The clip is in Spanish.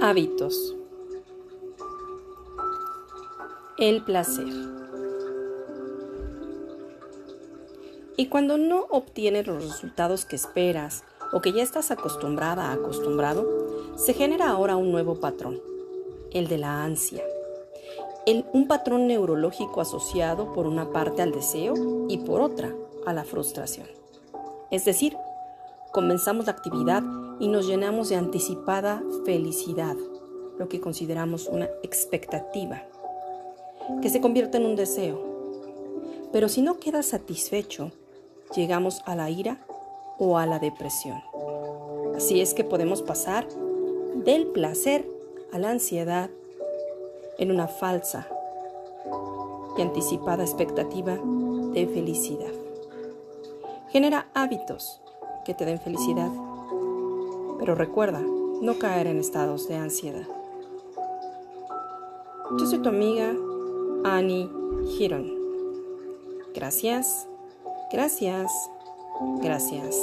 Hábitos. El placer. Y cuando no obtienes los resultados que esperas o que ya estás acostumbrada, acostumbrado, se genera ahora un nuevo patrón, el de la ansia. Un patrón neurológico asociado por una parte al deseo y por otra a la frustración. Es decir, comenzamos la actividad y nos llenamos de anticipada felicidad, lo que consideramos una expectativa, que se convierte en un deseo. Pero si no queda satisfecho, llegamos a la ira o a la depresión. Así es que podemos pasar del placer a la ansiedad en una falsa y anticipada expectativa de felicidad. Genera hábitos que te den felicidad. Pero recuerda, no caer en estados de ansiedad. Yo soy tu amiga Annie Giron. Gracias, gracias, gracias.